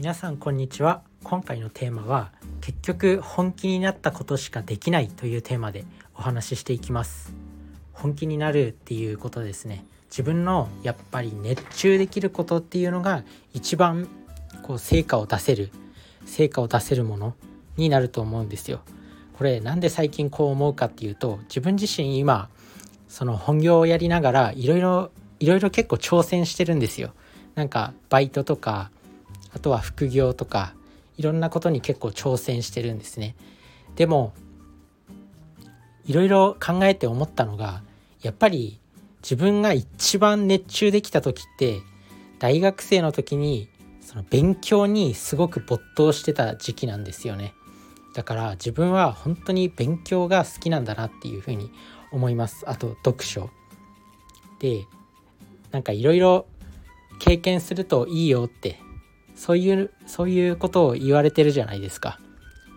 皆さんこんにちは。今回のテーマは結局本気になったことしかできないというテーマでお話ししていきます。本気になるっていうことですね。自分のやっぱり熱中できることっていうのが一番こう成果を出せる成果を出せるものになると思うんですよ。これなんで最近こう思うかっていうと自分自身今その本業をやりながらいろいろいろいろ結構挑戦してるんですよ。なんかバイトとかあとは副業とかいろんなことに結構挑戦してるんですね。でもいろいろ考えて思ったのがやっぱり自分が一番熱中できた時って大学生の時にその勉強にすごく没頭してた時期なんですよね。だから自分は本当に勉強が好きなんだなっていうふうに思います。あと読書。でなんかいろいろ経験するといいよってそういうそういうことを言われてるじゃないですか。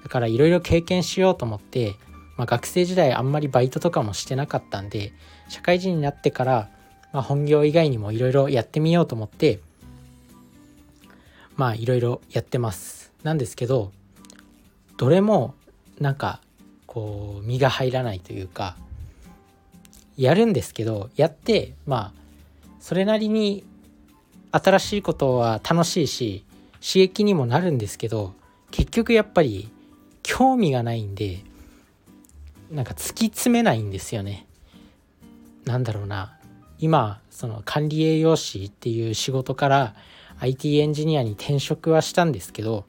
だからいろいろ経験しようと思って、まあ、学生時代あんまりバイトとかもしてなかったんで社会人になってから、まあ、本業以外にもいろいろやってみようと思ってまあいろいろやってます。なんですけどどれもなんかこう身が入らないというかやるんですけどやってまあそれなりに新しいことは楽しいし刺激にもなるんですけど結局やっぱり興味がないんでなんか突き詰めないんですよね。なんだろうな今その管理栄養士っていう仕事から IT エンジニアに転職はしたんですけど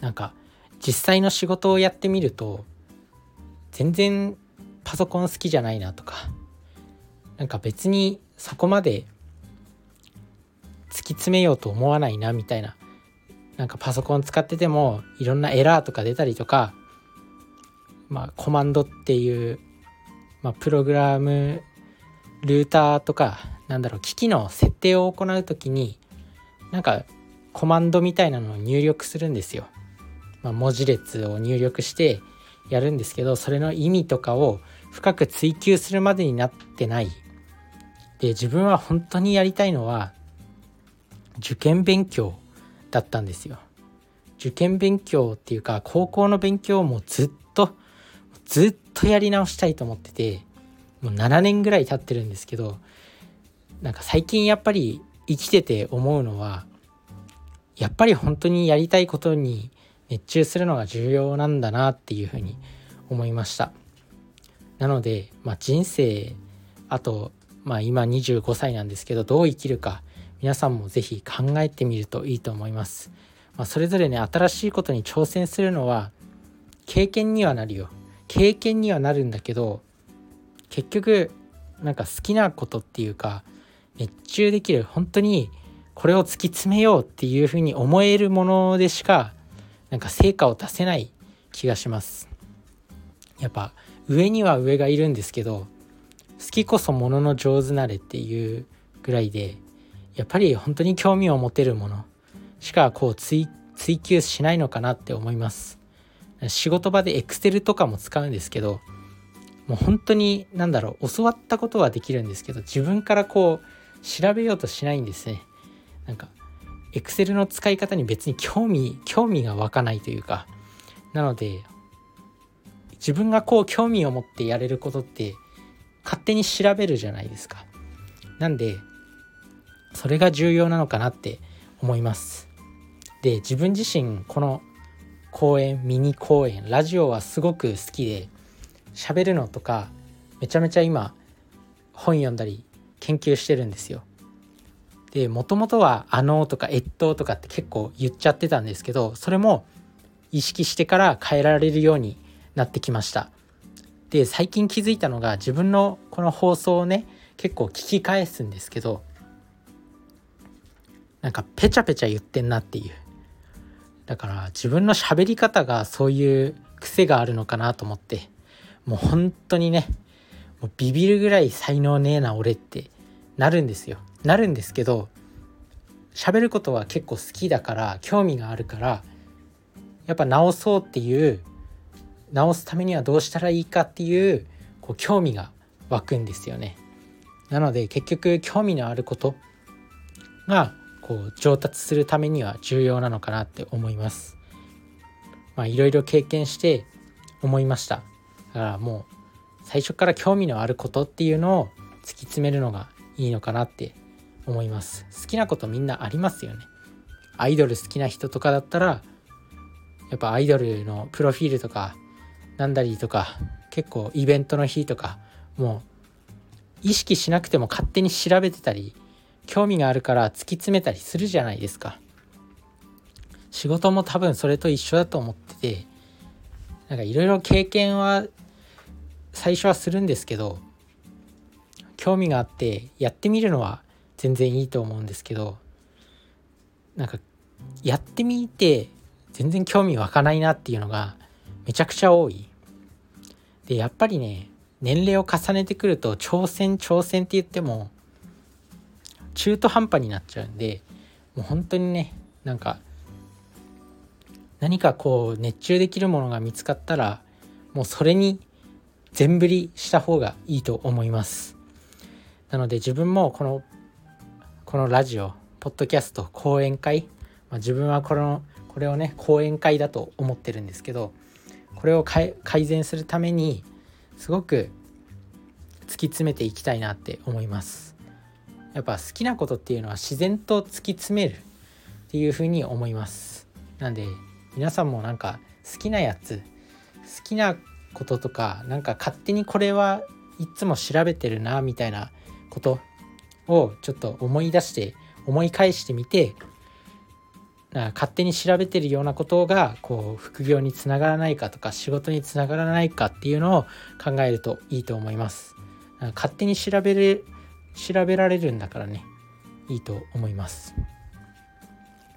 なんか実際の仕事をやってみると全然パソコン好きじゃないなとかなんか別にそこまでき詰めようと思わないなみたいななんかパソコン使っててもいろんなエラーとか出たりとかまあコマンドっていう、まあ、プログラムルーターとかなんだろう機器の設定を行う時になんかコマンドみたいなのを入力するんですよ。まあ、文字列を入力してやるんですけどそれの意味とかを深く追求するまでになってないで自分は本当にやりたいのは受験勉強だったんですよ。受験勉強っていうか高校の勉強もずっとずっとやり直したいと思っててもう7年ぐらい経ってるんですけどなんか最近やっぱり生きてて思うのはやっぱり本当にやりたいことに熱中するのが重要なんだなっていうふうに思いました。なので、まあ、人生あと、まあ、今25歳なんですけどどう生きるか皆さんも是非考えてみるといいと思います、まあ、それぞれね新しいことに挑戦するのは経験にはなるよ。経験にはなるんだけど結局なんか好きなことっていうか熱中できる本当にこれを突き詰めようっていうふうに思えるものでしかなんか成果を出せない気がします。やっぱ上には上がいるんですけど好きこそものの上手なれっていうぐらいでやっぱり本当に興味を持てるものしかこう追求しないのかなって思います。仕事場でエクセルとかも使うんですけどもう本当に何だろう教わったことはできるんですけど自分からこう調べようとしないんですね。なんかエクセルの使い方に別に興味興味が湧かないというか。なので自分がこう興味を持ってやれることって勝手に調べるじゃないですか。なんでそれが重要なのかなって思います。で自分自身この公演ミニ公演ラジオはすごく好きで喋るのとかめちゃめちゃ今本読んだり研究してるんですよ。でもともとは「あの」とか「越冬」とかって結構言っちゃってたんですけどそれも意識してから変えられるようになってきました。で最近気づいたのが自分のこの放送をね結構聞き返すんですけどなんかペチャペチャ言ってんなっていう。だから自分の喋り方がそういう癖があるのかなと思って。もう本当にねもうビビるぐらい才能ねえな俺ってなるんですよ。なるんですけど喋ることは結構好きだから興味があるからやっぱ直そうっていう直すためにはどうしたらいいかっていうこう興味が湧くんですよね。なので結局興味のあることがこう上達するためには重要なのかなって思います。まあいろいろ経験して思いました。だからもう最初から興味のあることっていうのを突き詰めるのがいいのかなって思います。好きなことみんなありますよね。アイドル好きな人とかだったらやっぱアイドルのプロフィールとかなんだりとか結構イベントの日とかもう意識しなくても勝手に調べてたり興味があるから突き詰めたりするじゃないですか仕事も多分それと一緒だと思っててなんかいろいろ経験は最初はするんですけど興味があってやってみるのは全然いいと思うんですけどなんかやってみて全然興味湧かないなっていうのがめちゃくちゃ多い。でやっぱりね年齢を重ねてくると挑戦挑戦って言っても中途半端になっちゃうんでもう本当にねなんか何かこう熱中できるものが見つかったらもうそれに全振りした方がいいと思います。なので自分もこのこのラジオポッドキャスト講演会、まあ、自分はこのこれをね講演会だと思ってるんですけどこれを改善するためにすごく突き詰めていきたいなって思います。やっぱ好きなことっていうのは自然と突き詰めるっていうふうに思います。なんで皆さんもなんか好きなやつ好きなこととかなんか勝手にこれはいつも調べてるなみたいなことをちょっと思い出して思い返してみて勝手に調べてるようなことがこう副業につながらないかとか仕事につながらないかっていうのを考えるといいと思います。勝手に調べる調べられるんだからねいいと思います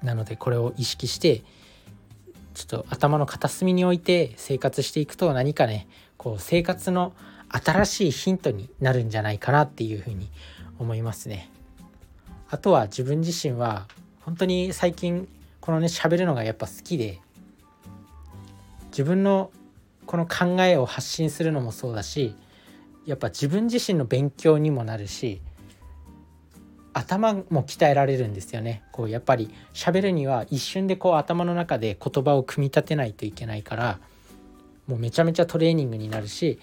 なのでこれを意識してちょっと頭の片隅に置いて生活していくと何かねこう生活の新しいヒントになるんじゃないかなっていうふうに思いますね。あとは自分自身は本当に最近このね喋るのがやっぱ好きで自分のこの考えを発信するのもそうだしやっぱ自分自身の勉強にもなるし頭も鍛えられるんですよねこうやっぱり喋るには一瞬でこう頭の中で言葉を組み立てないといけないからもうめちゃめちゃトレーニングになるし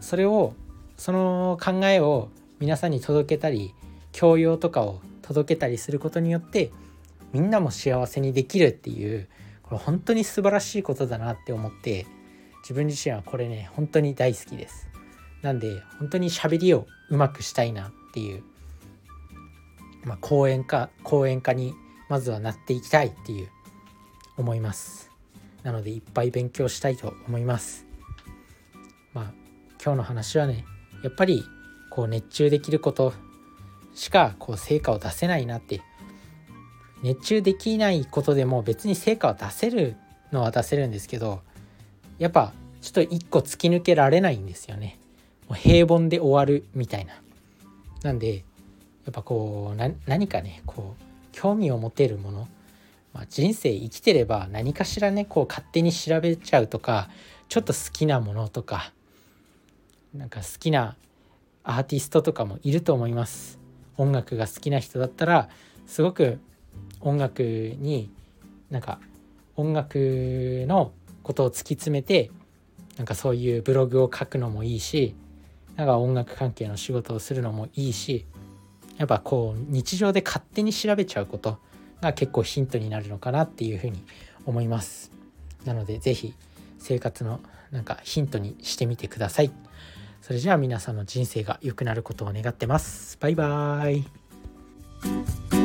それをその考えを皆さんに届けたり教養とかを届けたりすることによってみんなも幸せにできるっていうこれ本当に素晴らしいことだなって思って自分自身はこれね本当に大好きです。なんで本当に喋りをうまくしたいなっていうまあ、講演家講演家にまずはなっていきたいっていう思います。なのでいっぱい勉強したいと思います。まあ今日の話はねやっぱりこう熱中できることしかこう成果を出せないなって。熱中できないことでも別に成果を出せるのは出せるんですけどやっぱちょっと一個突き抜けられないんですよね。もう平凡で終わるみたいな。なんでやっぱこう何かねこう興味を持てるもの、まあ、人生生きてれば何かしらねこう勝手に調べちゃうとかちょっと好きなものとかなんか好きなアーティストとかもいると思います。音楽が好きな人だったらすごく音楽になんか音楽のことを突き詰めてなんかそういうブログを書くのもいいしなんか音楽関係の仕事をするのもいいしやっぱこう日常で勝手に調べちゃうことが結構ヒントになるのかなっていうふうに思います。なので是非生活のなんかヒントにしてみてください。それじゃあ皆さんの人生が良くなることを願ってます。バイバーイ。